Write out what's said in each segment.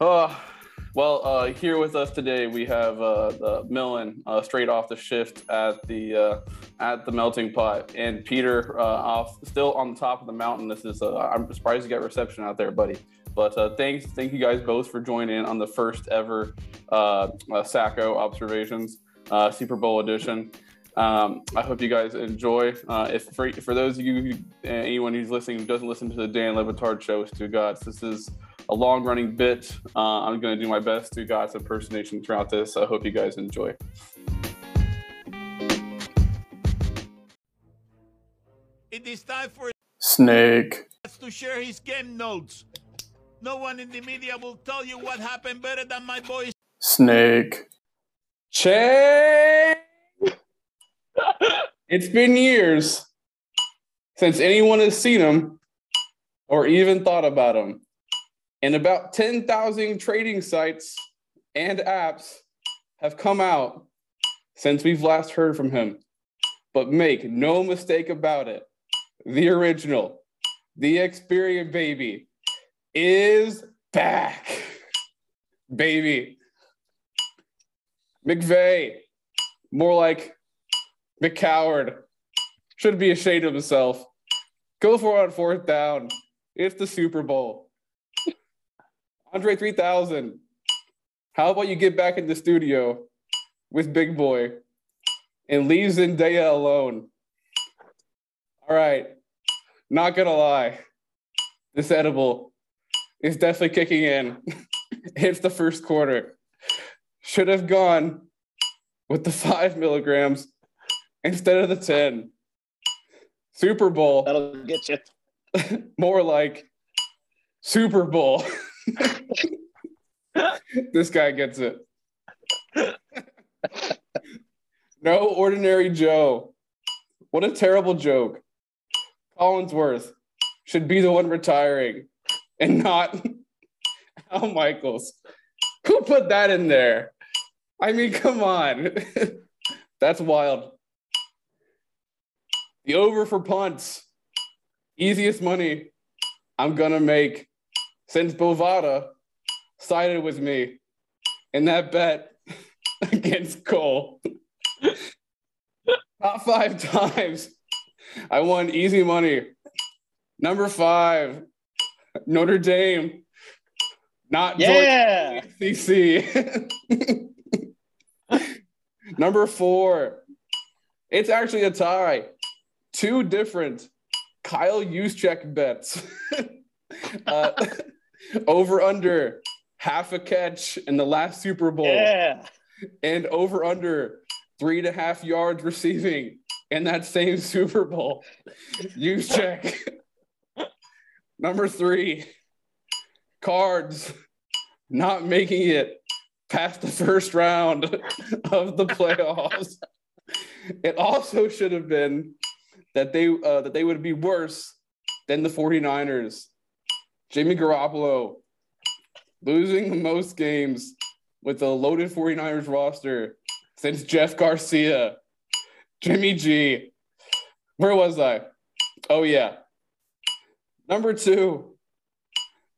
Uh, well, uh, here with us today we have uh, the Millen uh, straight off the shift at the uh, at the melting pot, and Peter uh, off still on the top of the mountain. This is uh, I'm surprised you got reception out there, buddy. But uh, thanks, thank you guys both for joining in on the first ever uh, uh, Sacco observations uh, Super Bowl edition. Um, I hope you guys enjoy. Uh, if for, for those of you, anyone who's listening who doesn't listen to the Dan Le Batard show, Stugotz, this is a long running bit. Uh, I'm going to do my best to God's impersonation throughout this. I hope you guys enjoy. It is time for Snake. to share his game notes. No one in the media will tell you what happened better than my boy Snake. Che. it's been years since anyone has seen him or even thought about him. And about 10,000 trading sites and apps have come out since we've last heard from him. But make no mistake about it, the original, the Experian baby is back. Baby. McVay, more like McCoward, should be ashamed of himself. Go for it on fourth down. It's the Super Bowl. Andre 3000, how about you get back in the studio with Big Boy and leave Zendaya alone? All right, not gonna lie, this edible is definitely kicking in. it's the first quarter should have gone with the five milligrams instead of the 10. Super Bowl, That'll get you. more like Super Bowl. this guy gets it. no ordinary Joe. What a terrible joke. Collinsworth should be the one retiring and not Al Michaels. Who put that in there? I mean, come on. That's wild. The over for punts. Easiest money I'm going to make since Bovada sided with me in that bet against Cole. Top five times I won easy money. Number five, Notre Dame. Not. Yeah. CC. Number four, it's actually a tie. Two different Kyle Juszczyk bets. uh, over under half a catch in the last Super Bowl Yeah. and over under three and a half yards receiving in that same Super Bowl. Juszczyk. Number three, cards not making it past the first round of the playoffs. It also should have been that they uh, that they would be worse than the 49ers. Jimmy Garoppolo losing the most games with a loaded 49ers roster since Jeff Garcia. Jimmy G. Where was I? Oh yeah. Number two,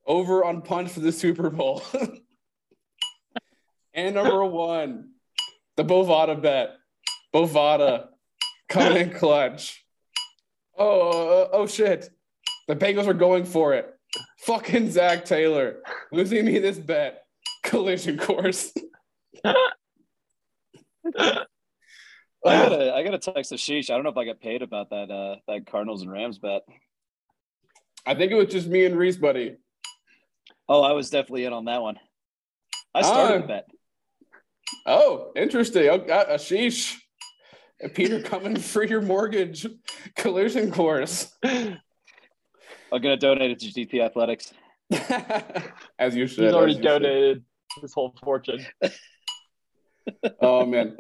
over on punch for the Super Bowl. and number one, the Bovada bet. Bovada coming in clutch. Oh, uh, oh shit. The Bengals are going for it. Fucking Zac Taylor losing me this bet. Collision course. I gotta, I gotta text Ashish. I don't know if I got paid about that, uh, that Cardinals and Rams bet. I think it was just me and Reese, buddy. Oh, I was definitely in on that one. I started Oh. the bet. Oh, interesting. Oh, uh, Ashish. Peter coming for your mortgage collision course. I'm gonna donate it to GT Athletics. as you should. He's already as you should. donated his whole fortune. Oh man.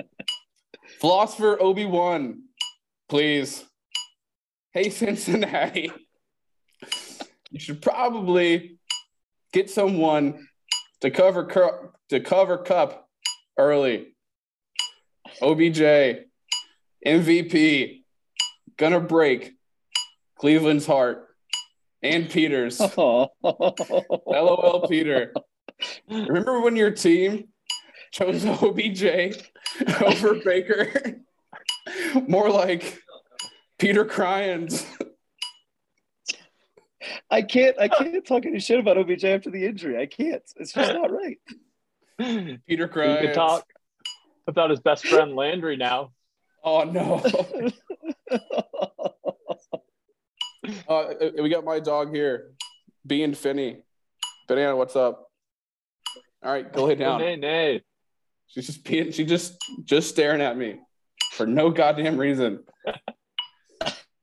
Philosopher Obi Wan, please. Hey Cincinnati, you should probably get someone to cover Cu- to cover Kupp early. OBJ, MVP, gonna break Cleveland's heart and Peters. Oh, LOL, Peter. Remember when your team chose OBJ over Baker? More like Peter Cryans. I can't. I can't talk any shit about OBJ after the injury. I can't. It's just not right. Peter You can talk about his best friend Landry now. Oh no. Uh, we got my dog here, being Finney. Banana, what's up? All right, go lay down. Nay, nay. She's just being, she just just staring at me for no goddamn reason.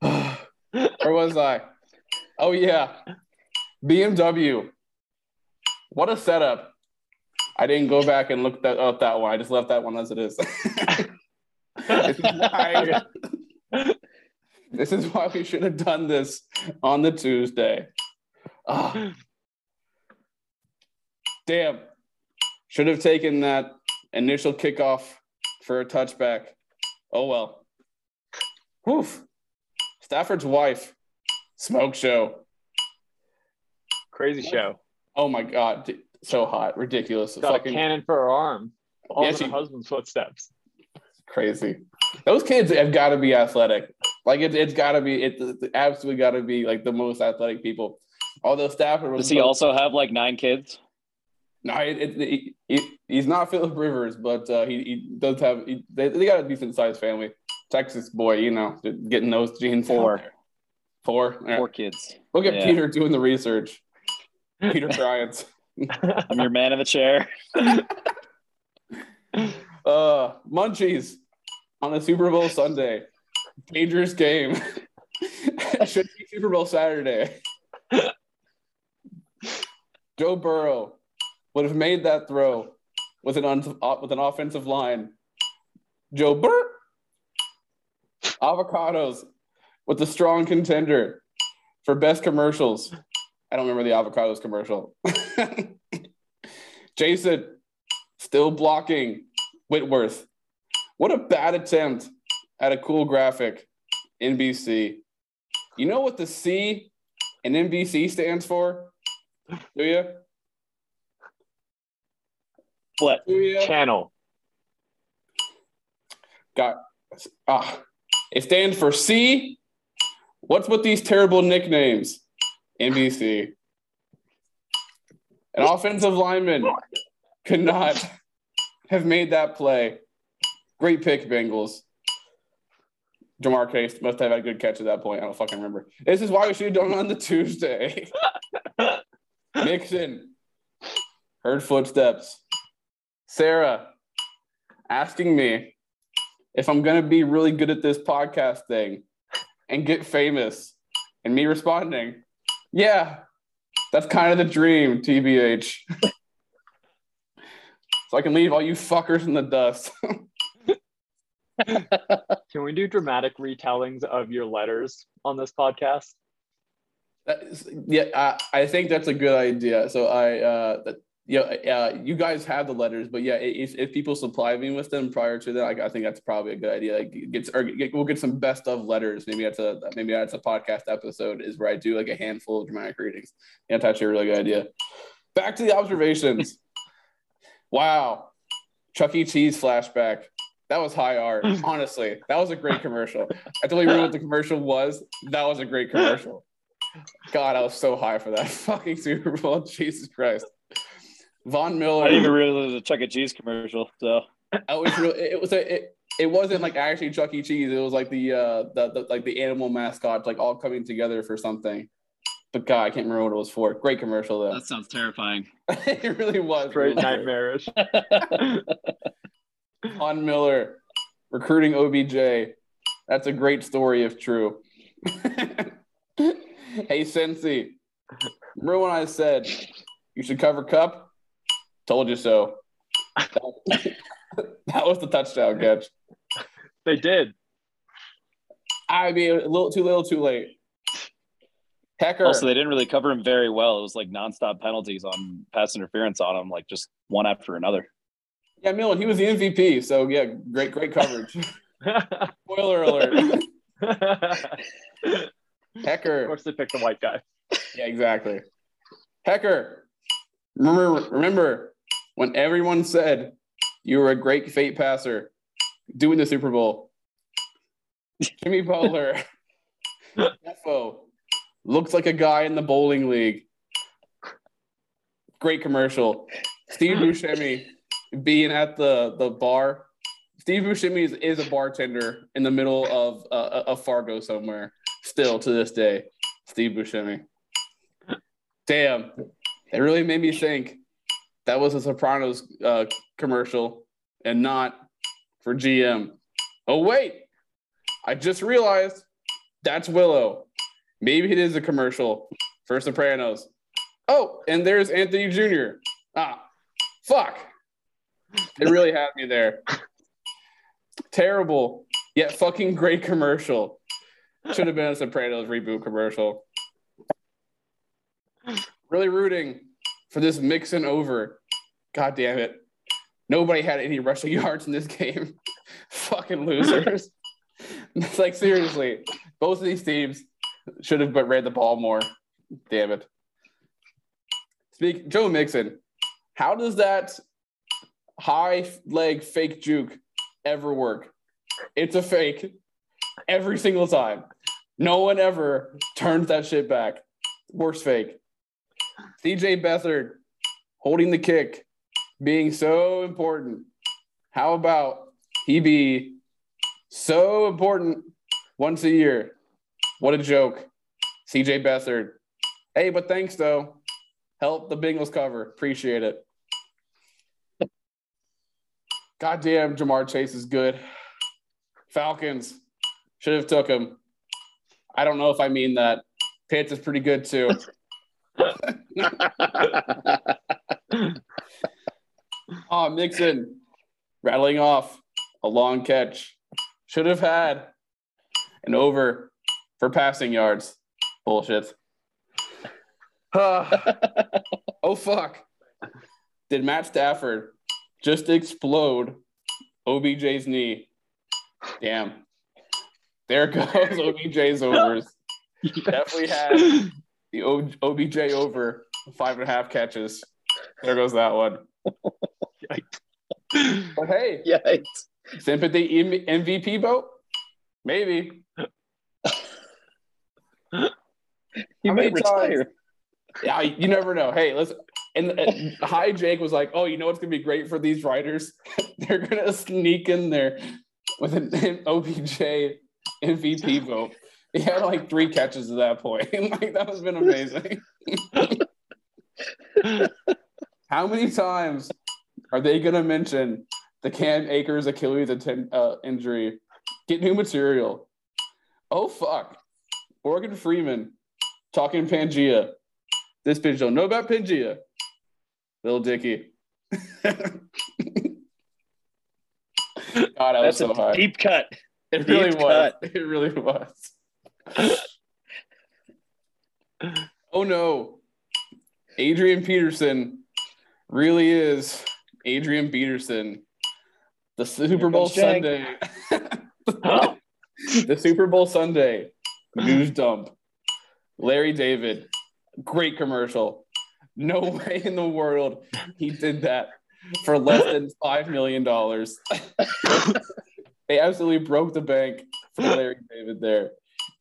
Where was I? Oh yeah, BMW. What a setup! I didn't go back and look that up that one. I just left that one as it is. this, is why, this is why we should have done this on the Tuesday. Ah. Damn. Should have taken that initial kickoff for a touchback. Oh well. Woof. Stafford's wife. Smoke show. Crazy show. Oh my god. So hot. Ridiculous. Got Fucking a cannon for her arm. All Yeah, in she- her husband's footsteps. crazy. Those kids have got to be athletic. Like it, it's got to be. It, it's absolutely got to be like the most athletic people. Although Stafford was. Does he also have like nine kids? No, it, it, he, he- he's not Philip Rivers, but uh, he, he does have. He, they, they got a decent sized family. Texas boy, you know, getting those genes. Four. Four. All right. Four kids. Look at Yeah. Peter doing the research. Peter Bryant. I'm your man in the chair. Uh, Munchies on the Super Bowl Sunday. Dangerous game. Should be Super Bowl Saturday. Joe Burrow would have made that throw with an un- with an offensive line. Joe Burr. Avocados with the strong contender for best commercials. I don't remember the avocados commercial. Jason still blocking Whitworth. What a bad attempt at a cool graphic. NBC. You know what the C in NBC stands for? Do you? What? Do you? Channel. Got ah. It stands for C. What's with these terrible nicknames? NBC. An offensive lineman could not have made that play. Great pick, Bengals. Ja'Marr Chase must have had a good catch at that point. I don't fucking remember. This is why we should have done it on the Tuesday. Mixon heard footsteps. Sarah asking me if I'm gonna be really good at this podcast thing and get famous, and me responding, "Yeah, that's kind of the dream, TBH." so I can leave all you fuckers in the dust. Can we do dramatic retellings of your letters on this podcast? Yeah, I, I think that's a good idea. So I, uh, that, yeah, uh, you guys have the letters, but yeah, if, if people supply me with them prior to that, I, I think that's probably a good idea. Like get, or get, we'll get some best of letters. Maybe that's a maybe that's a podcast episode is where I do like a handful of dramatic readings. Yeah, that's actually a really good idea. Back to the observations. wow, Chuck E. Cheese flashback. That was high art. Honestly, that was a great commercial. I totally remember what the commercial was. That was a great commercial. God, I was so high for that fucking Super Bowl. Jesus Christ. Von Miller. I didn't even realize it was a Chuck E. Cheese commercial. So It was real. It was a. It, it wasn't like actually Chuck E. Cheese. It was like the uh the, the like the animal mascots like all coming together for something. But God, I can't remember what it was for. Great commercial though. That sounds terrifying. it really was. Very It was nightmarish. Von Miller recruiting OBJ. That's a great story if true. hey, Sensi. Remember when I said you should cover Kupp? Told you so. That, that was the touchdown catch. They did. I mean, a little too little, too late. Hekker. Also, they didn't really cover him very well. It was like nonstop penalties on pass interference on him, like just one after another. Yeah, Millen, he was the MVP. So, yeah, great, great coverage. Spoiler alert. Hekker. of course, they picked the white guy. Yeah, exactly. Hekker, Remember, remember when everyone said you were a great fate passer doing the Super Bowl. Jimmy Butler, Defo, looks like a guy in the bowling league. Great commercial. Steve Buscemi being at the the bar. Steve Buscemi is, is a bartender in the middle of uh, a Fargo somewhere. Still to this day, Steve Buscemi. Damn, it really made me think that was a Sopranos uh, commercial and not for GM. Oh wait, I just realized that's Willow. Maybe it is a commercial for Sopranos. Oh, and there's Anthony Jr. Ah, fuck. It really had me there. Terrible, yet fucking great commercial. Should have been a Sopranos reboot commercial. Really rooting for this Mixon over. God damn it. Nobody had any rushing yards in this game. fucking losers. it's like seriously, both of these teams should have but ran the ball more. Damn it. Speak Joe Mixon. How does that high leg fake juke ever work? It's a fake every single time. No one ever turns that shit back. Worst fake. CJ Beathard holding the kick, being so important. How about he be so important once a year? What a joke. CJ Beathard. Hey, but thanks though. Help the Bengals cover. Appreciate it. Goddamn, Ja'Marr Chase is good. Falcons should have took him. I don't know if I mean that. Pitts is pretty good too. oh, Mixon rattling off a long catch. Should have had an over for passing yards. Bullshit. oh, fuck. Did Matt Stafford just explode OBJ's knee? Damn. There goes OBJ's overs. Definitely had the o- OBJ over five and a half catches. There goes that one. But hey, Yikes. sympathy M- MVP vote? Maybe. He How times- retire. Yeah, you never know. Hey, listen. And uh, Hi Jake was like, "Oh, you know what's gonna be great for these writers? They're gonna sneak in there with an OBJ MVP vote." He had like three catches at that point. like that has been amazing. How many times are they gonna mention the Cam Akers Achilles atten- uh, injury? Get new material. Oh fuck, Morgan Freeman talking Pangea. This bitch don't know about Pangea. Little Dicky. God, I was That's so a high. deep cut. It really deep was. cut. It really was. oh no. Adrian Peterson really is Adrian Peterson. The Super Bowl comes Shank. Sunday. the Super Bowl Sunday news dump. Larry David, great commercial. No way in the world he did that for less than five million dollars. they absolutely broke the bank for Larry David there.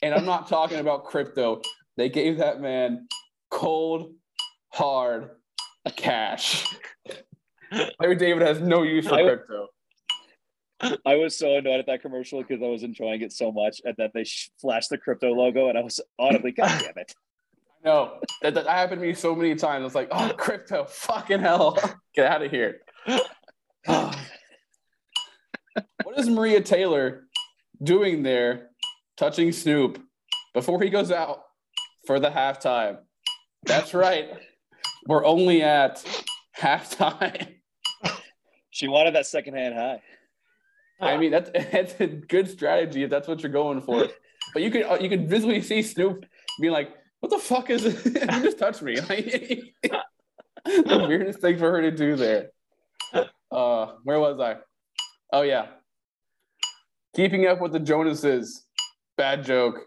And I'm not talking about crypto. They gave that man cold, hard cash. Larry David has no use for crypto. I was so annoyed at that commercial because I was enjoying it so much, and then they sh- flashed the crypto logo, and I was audibly, God damn it! No, that, that happened to me so many times. It's like, oh, crypto, fucking hell, get out of here. what is Maria Taylor doing there, touching Snoop before he goes out for the halftime? That's right, we're only at halftime. She wanted that secondhand high. I mean, that's that's a good strategy if that's what you're going for. But you could uh, you could visibly see Snoop being like, "What the fuck is this? you just touched me." the weirdest thing for her to do there. Uh, where was I? Oh yeah, keeping up with the Jonases. Bad joke.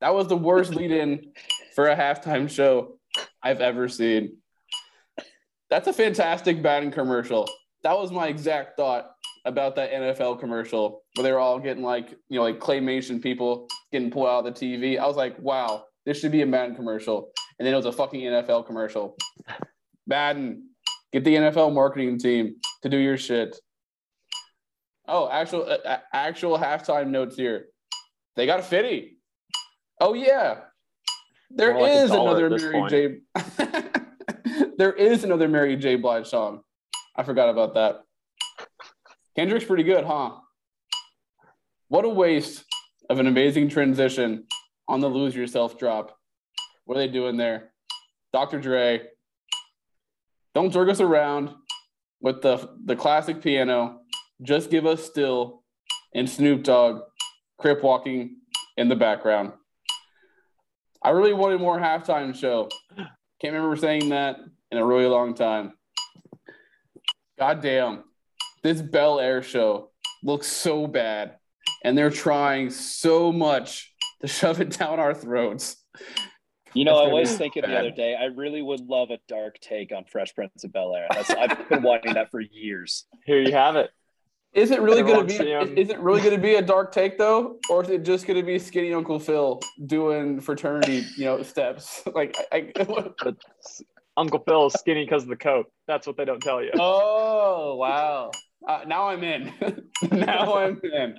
That was the worst lead-in for a halftime show I've ever seen. That's a fantastic batting commercial. That was my exact thought about that NFL commercial where they were all getting like, you know, like claymation people pulled out the TV. I was like, wow, this should be a Madden commercial. And then it was a fucking NFL commercial. Madden, get the NFL marketing team to do your shit. Oh, actual uh, actual halftime notes here. They got a fitty. Oh yeah, there like is another Mary J. there is another Mary J. Blige song. I forgot about that. Kendrick's pretty good, huh? What a waste of an amazing transition on the Lose Yourself drop. What are they doing there? Dr. Dre. Don't jerk us around with the the classic piano. Just give us still and Snoop Dogg crip walking in the background. I really wanted more halftime show. Can't remember saying that in a really long time. God damn. This Bel Air show looks so bad. And they're trying so much to shove it down our throats. You know, I was be thinking the other day, I really would love a dark take on Fresh Prince of Bel Air. I've been wanting that for years. Here you have it. Is it really going to be? him. Is it really going to be a dark take though, or is it just going to be skinny Uncle Phil doing fraternity, you know, steps? Like, I, I, Uncle Phil is skinny because of the coat. That's what they don't tell you. oh wow! Uh, now I'm in. now I'm in.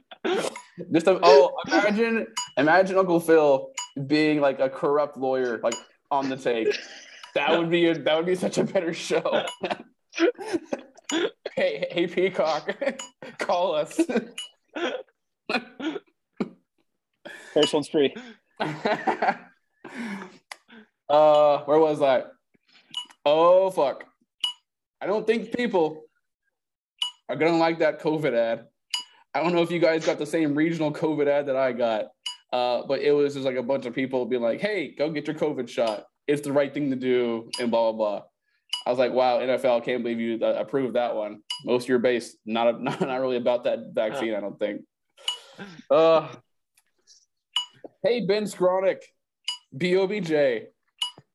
Just a, oh, imagine, imagine Uncle Phil being like a corrupt lawyer, like on the take. That would be a, that would be such a better show. hey, hey, Peacock, call us. First one's free. uh, where was I? Oh fuck! I don't think people are gonna like that COVID ad. I don't know if you guys got the same regional COVID ad that I got, uh, but it was just like a bunch of people being like, "Hey, go get your COVID shot. It's the right thing to do," and blah blah blah. I was like, "Wow, NFL, can't believe you uh, approved that one." Most of your base not not not really about that vaccine, I don't think. Uh, hey, Ben Skowronek, BOBJ.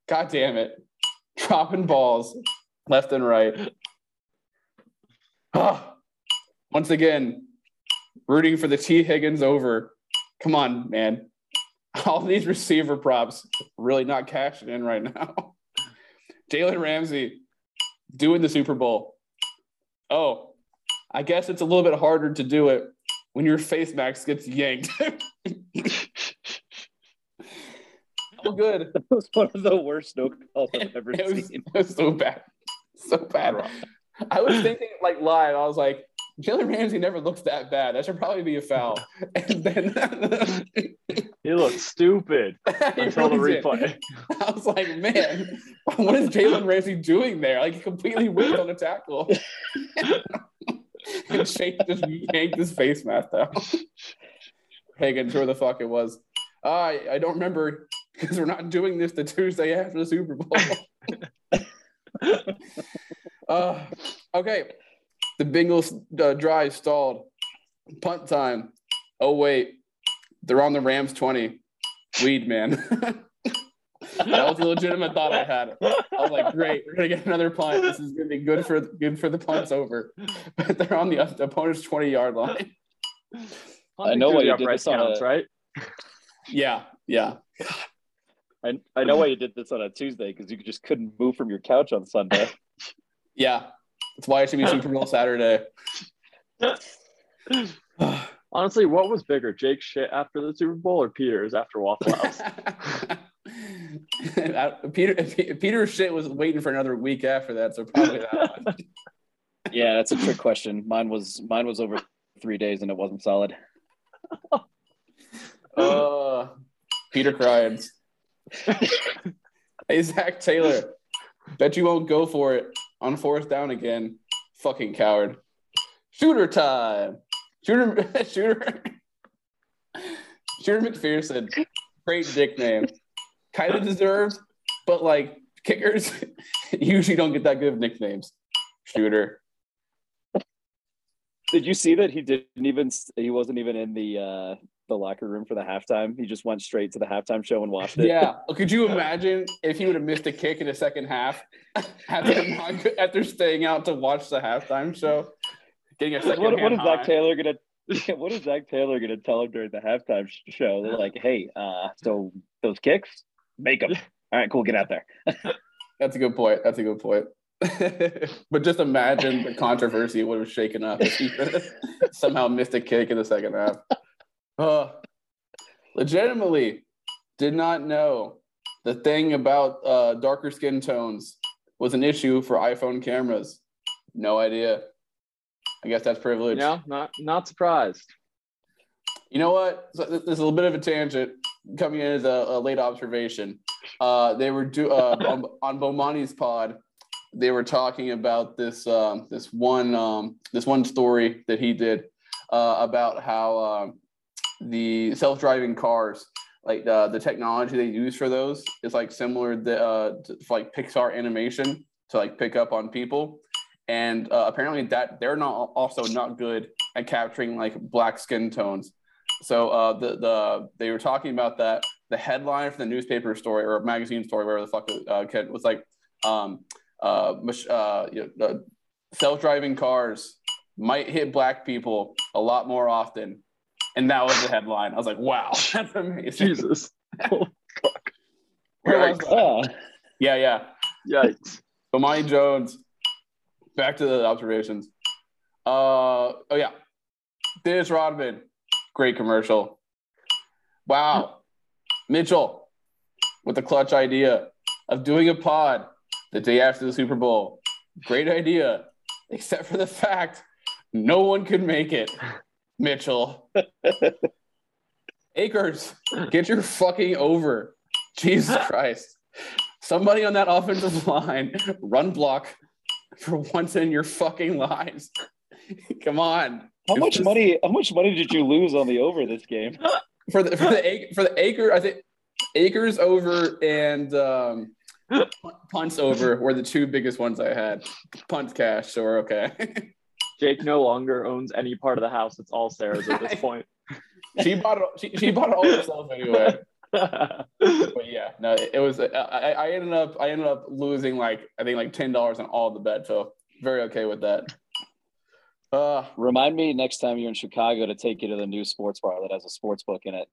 God damn it. Dropping balls left and right. Ah, Once again, rooting for the T. Higgins over. Come on, man. All these receiver props really not cashing in right now. Jalen Ramsey doing the Super Bowl. Oh, I guess it's a little bit harder to do it when your face mask gets yanked. oh, good. That was one of the worst no calls I've ever It seen. it was so bad. So bad. I was thinking like live, I was like, Jalen Ramsey never looks that bad. That should probably be a foul. And then He looks stupid he until the replay. I was like, man, what is Jalen Ramsey doing there? Like he completely whipped on the tackle. and Shake just yanked his face mask down. Higgins, where the fuck it was. I I don't remember because we're not doing this the Tuesday after the Super Bowl. uh, okay. The Bengals uh, drive stalled. Punt time. Oh, wait. They're on the Rams 20. Weed, man. that was a legitimate thought I had. I was like, great, we're gonna get another punt. This is gonna be good for good for the punts over. But they're on the, the opponent's 20 yard line. I know what the you did upright on counts, a- right? Yeah, yeah. I, I know why you did this on a Tuesday because you just couldn't move from your couch on Sunday. Yeah. That's why it should be Super Bowl Saturday. Honestly, what was bigger, Jake shit after the Super Bowl or Peters after Waffle House? Peter Peter's shit was waiting for another week after that, so probably that one. yeah, that's a trick question. Mine was mine was over three days and it wasn't solid. Uh, Peter Cryans. hey Zac Taylor, bet you won't go for it on fourth down again. Fucking coward. Shooter time. Shooter shooter Shooter McPherson. Great nickname. Kind of deserved, but like kickers usually don't get that good of nicknames. Shooter. Did you see that he didn't even he wasn't even in the uh the locker room for the halftime? He just went straight to the halftime show and watched it. Yeah. Could you imagine if he would have missed a kick in the second half after, not, after staying out to watch the halftime show? Getting a second What, what is high. Zac Taylor gonna? What is Zac Taylor gonna tell him during the halftime show? They're like, "Hey, uh, so those kicks, make them. All right, cool, get out there." That's a good point. That's a good point. but just imagine the controversy would have shaken up if he somehow missed a kick in the second half. Uh, legitimately, did not know the thing about uh, darker skin tones was an issue for iPhone cameras. No idea. I guess that's privilege. No, not not surprised. You know what? So this is a little bit of a tangent coming in as a, a late observation. Uh, they were do uh, on, on Bomani's pod. They were talking about this um, this one um, this one story that he did uh, about how um, the self driving cars, like uh, the technology they use for those, is like similar to, uh, to like Pixar animation to like pick up on people, and uh, apparently that they're not also not good at capturing like black skin tones. So uh, the the they were talking about that. The headline for the newspaper story or magazine story, whatever the fuck uh, kid, was like, um, uh, uh, you know, uh, self-driving cars might hit black people a lot more often, and that was the headline. I was like, wow, that's amazing. Jesus. Where was that? Oh, Yeah, yeah. Yikes. Bomani Jones. Back to the observations. Uh oh yeah. Dennis Rodman, great commercial. Wow. Mitchell with the clutch idea of doing a pod the day after the Super Bowl. Great idea, except for the fact no one could make it. Mitchell. Akers, get your fucking over. Jesus Christ. Somebody on that offensive line run block for once in your fucking lives. Come on. how much this- money? How much money did you lose on the over this game? for the for the Ac- for the acre? I think Akers over and um, punts over were the two biggest ones I had. Punt cash, so we're okay. Jake no longer owns any part of the house. It's all Sarah's at this point. she bought it. She, she bought it all herself anyway. But yeah, no, it was. I, I I ended up I ended up losing like I think like ten dollars on all the bet. So very okay with that. Uh Remind me next time you're in Chicago to take you to the new sports bar that has a sports book in it.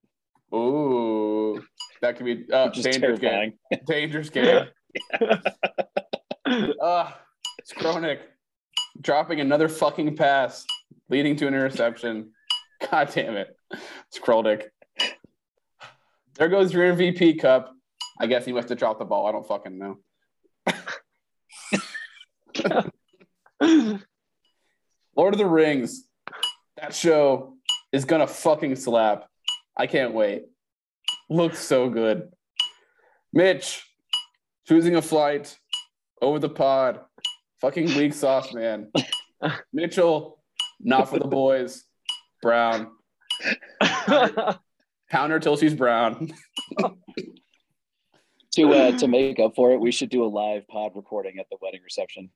ooh, that could be uh, Which is dangerous game. Dangerous game. Uh, it's Kronik dropping another fucking pass, leading to an interception. God damn it. It's Kronik. There goes your MVP cup. I guess he must have dropped the ball. I don't fucking know. Lord of the Rings. That show is gonna fucking slap. I can't wait. Looks so good. Mitch, choosing a flight over the pod. Fucking weak sauce, man. Mitchell, not for the boys. Brown. Pound her till she's brown. To uh, to make up for it, we should do a live pod recording at the wedding reception.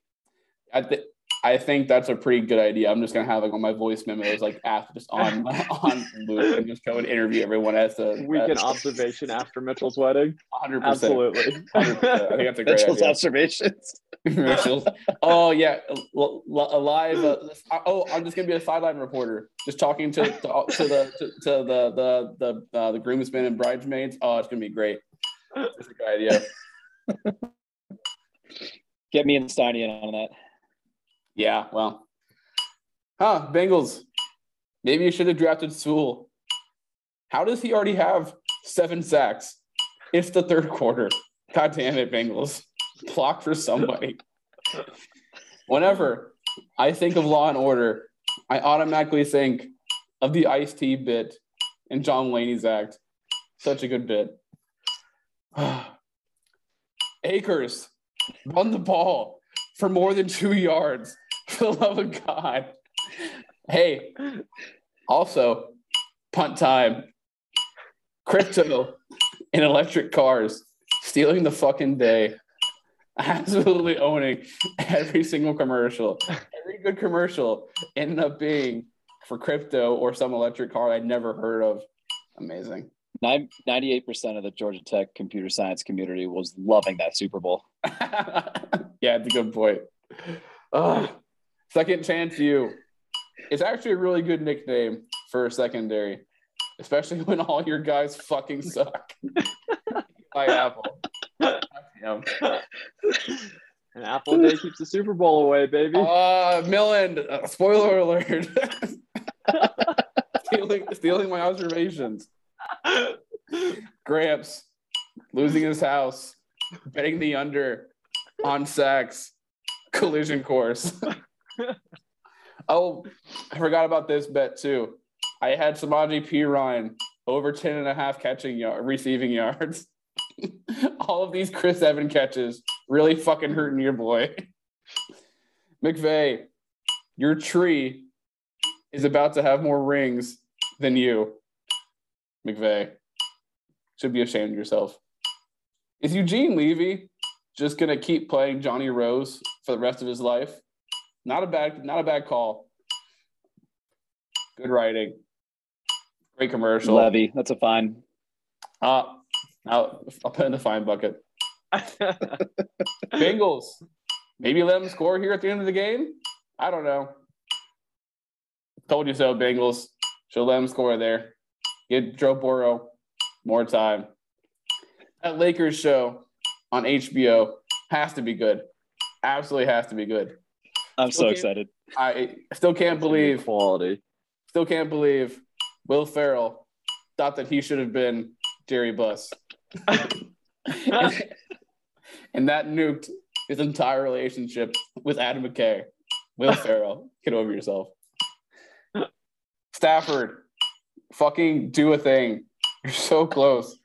I think I think that's a pretty good idea. I'm just gonna have like on my voice memos like after just on on loop and just go and interview everyone as the Weekend observation after Mitchell's wedding. hundred percent. Absolutely. I think that's a great Mitchell's idea. observations. Mitchell's. Oh yeah, l- l- a live. Uh, oh, I'm just gonna be a sideline reporter, just talking to to, to the to, to the the the uh, the groomsmen and bridesmaids. Oh, it's gonna be great. That's a good idea. Get me and Steiny in on that. Yeah, well, huh? Bengals. Maybe you should have drafted Sewell. How does he already have seven sacks? It's the third quarter. God damn it, Bengals. Block for somebody. Whenever I think of Law and Order, I automatically think of the Ice T bit in John Mulaney's act. Such a good bit. Akers, run the ball for more than two yards. For the love of God. Hey, also, punt time. Crypto and electric cars stealing the fucking day. Absolutely owning every single commercial. Every good commercial ended up being for crypto or some electric car I'd never heard of. Amazing. 98% of the Georgia Tech computer science community was loving that Super Bowl. yeah, it's a good point. Ugh. second chance you. It's actually a really good nickname for a secondary, especially when all your guys fucking suck. By Apple. And Apple Day keeps the Super Bowl away, baby. Uh, Millen, uh, spoiler alert. stealing, stealing my observations. Gramps losing his house, betting the under on sacks, collision course. oh, I forgot about this bet too. I had Samaje Perine over 10 and a half catching yard, receiving yards. All of these Chris Evan catches really fucking hurting your boy. McVay, your tree is about to have more rings than you. McVay should be ashamed of yourself. Is Eugene Levy just gonna keep playing Johnny Rose for the rest of his life? Not a bad, not a bad call. Good writing. Great commercial. Levy, that's a fine. Uh, I'll, I'll put in the fine bucket. Bengals. Maybe let them score here at the end of the game. I don't know. Told you so, Bengals. Should let them score there. Give Joe Burrow more time. That Lakers show on HBO has to be good. Absolutely has to be good. I'm so excited. I still can't believe quality. Still can't believe Will Ferrell thought that he should have been Jerry Buss. And, and that nuked his entire relationship with Adam McKay. Will Ferrell, get over yourself. Stafford, fucking do a thing. You're so close.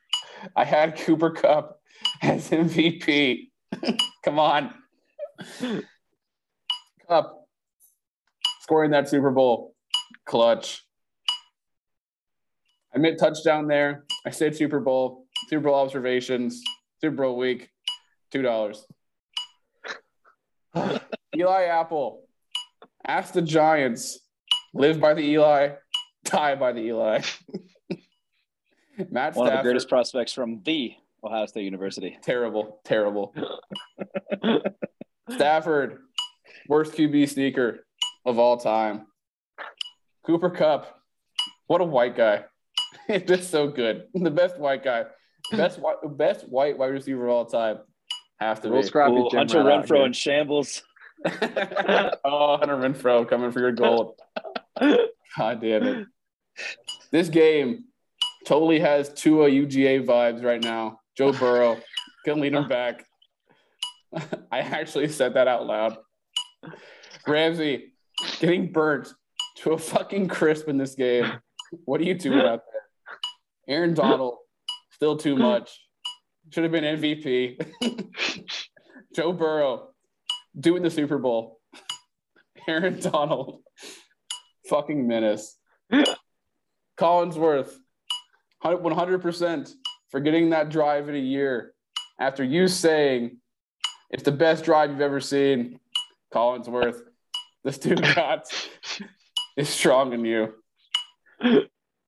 I had Cooper Kupp as MVP. Come on. Kupp scoring that Super Bowl clutch. I meant touchdown there. I said Super Bowl, Super Bowl observations, Super Bowl week, two dollars. Eli Apple, ask the Giants, live by the Eli, die by the Eli. Matt One of the greatest prospects from the Ohio State University. terrible, terrible. Stafford, worst QB sneaker of all time. Cooper Kupp, what a white guy. It's just so good. The best white guy. Best white best white wide receiver of all time. Have to Real be. scrappy Ooh, Hunter Renfrow here. in shambles. oh, Hunter Renfrow coming for your gold. God damn it. This game totally has Tua UGA vibes right now. Joe Burrow can lead him back. I actually said that out loud. Ramsey getting burnt to a fucking crisp in this game. What are you doing out there? Aaron Donald, still too mm. much. Should have been MVP. Joe Burrow doing the Super Bowl. Aaron Donald, fucking menace. Collinsworth, 100% for getting that drive in a year after you saying it's the best drive you've ever seen. Collinsworth, this dude got is strong in you.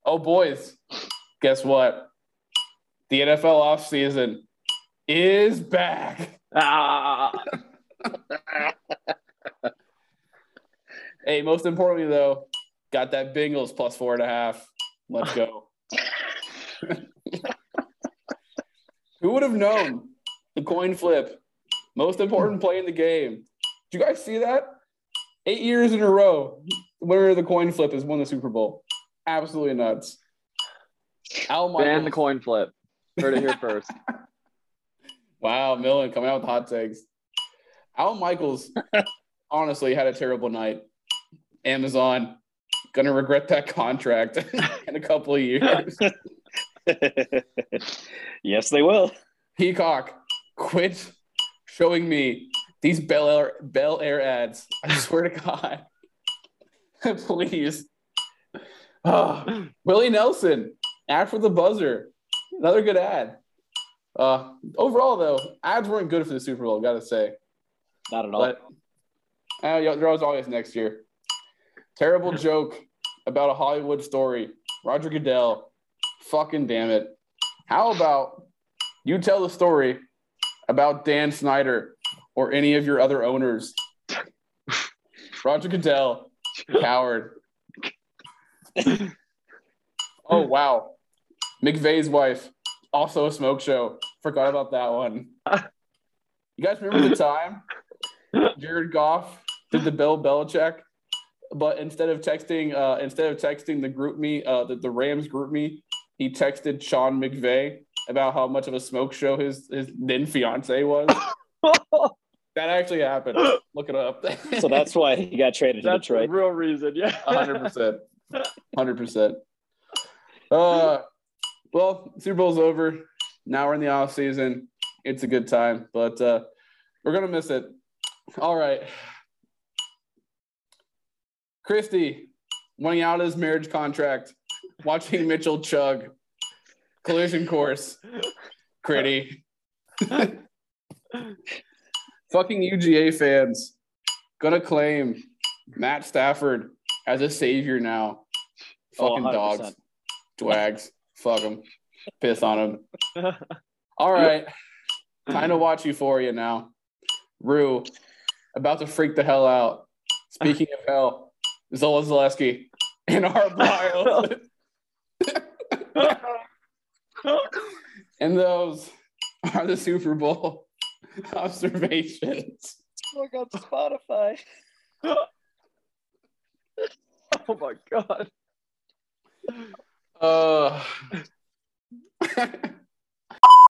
Oh, boys, guess what? The NFL offseason is back. Ah, Hey, most importantly though, got that Bengals plus four and a half. Let's go. Who would have known the coin flip? Most important play in the game. Do you guys see that? Eight years in a row, the winner of the coin flip has won the Super Bowl. Absolutely nuts. Al ban the coin flip. Heard it here first. Wow, Millen coming out with hot takes. Al Michaels honestly had a terrible night. Amazon gonna regret that contract in a couple of years. yes, they will. Peacock, quit showing me these Bel Air, Bel Air ads. I swear to God. Please. Oh, Willie Nelson, ad for the buzzer. Another good ad. Uh, overall, though, ads weren't good for the Super Bowl. Gotta say, Not at all. but uh, there was always next year. Terrible joke about a Hollywood story. Roger Goodell. Fucking damn it. How about you tell the story about Dan Snyder or any of your other owners? Roger Goodell, coward. oh wow. McVay's wife, also a smoke show. Forgot about that one. You guys remember the time Jared Goff did the Bill Belichick, but instead of texting, uh, instead of texting the GroupMe, uh, the, the Rams GroupMe, he texted Sean McVay about how much of a smoke show his his then fiance was. that actually happened. Look it up. so that's why he got traded to That's the Detroit. real reason. Yeah. hundred percent, hundred percent. Uh, well, Super Bowl's over. Now we're in the off season. It's a good time, but uh, we're gonna miss it. All right, Christy, wanting out of his marriage contract, watching Mitchell chug, collision course, Critty. Fucking UGA fans gonna claim Matt Stafford as a savior now. Oh, Fucking 100%. dogs, dwags, fuck them, piss on them. All right, time to watch Euphoria now. Rue, about to freak the hell out. Speaking of hell, Zola Zaleski in our bio. and those are the Super Bowl observations. Look on Spotify. oh my god. Uh,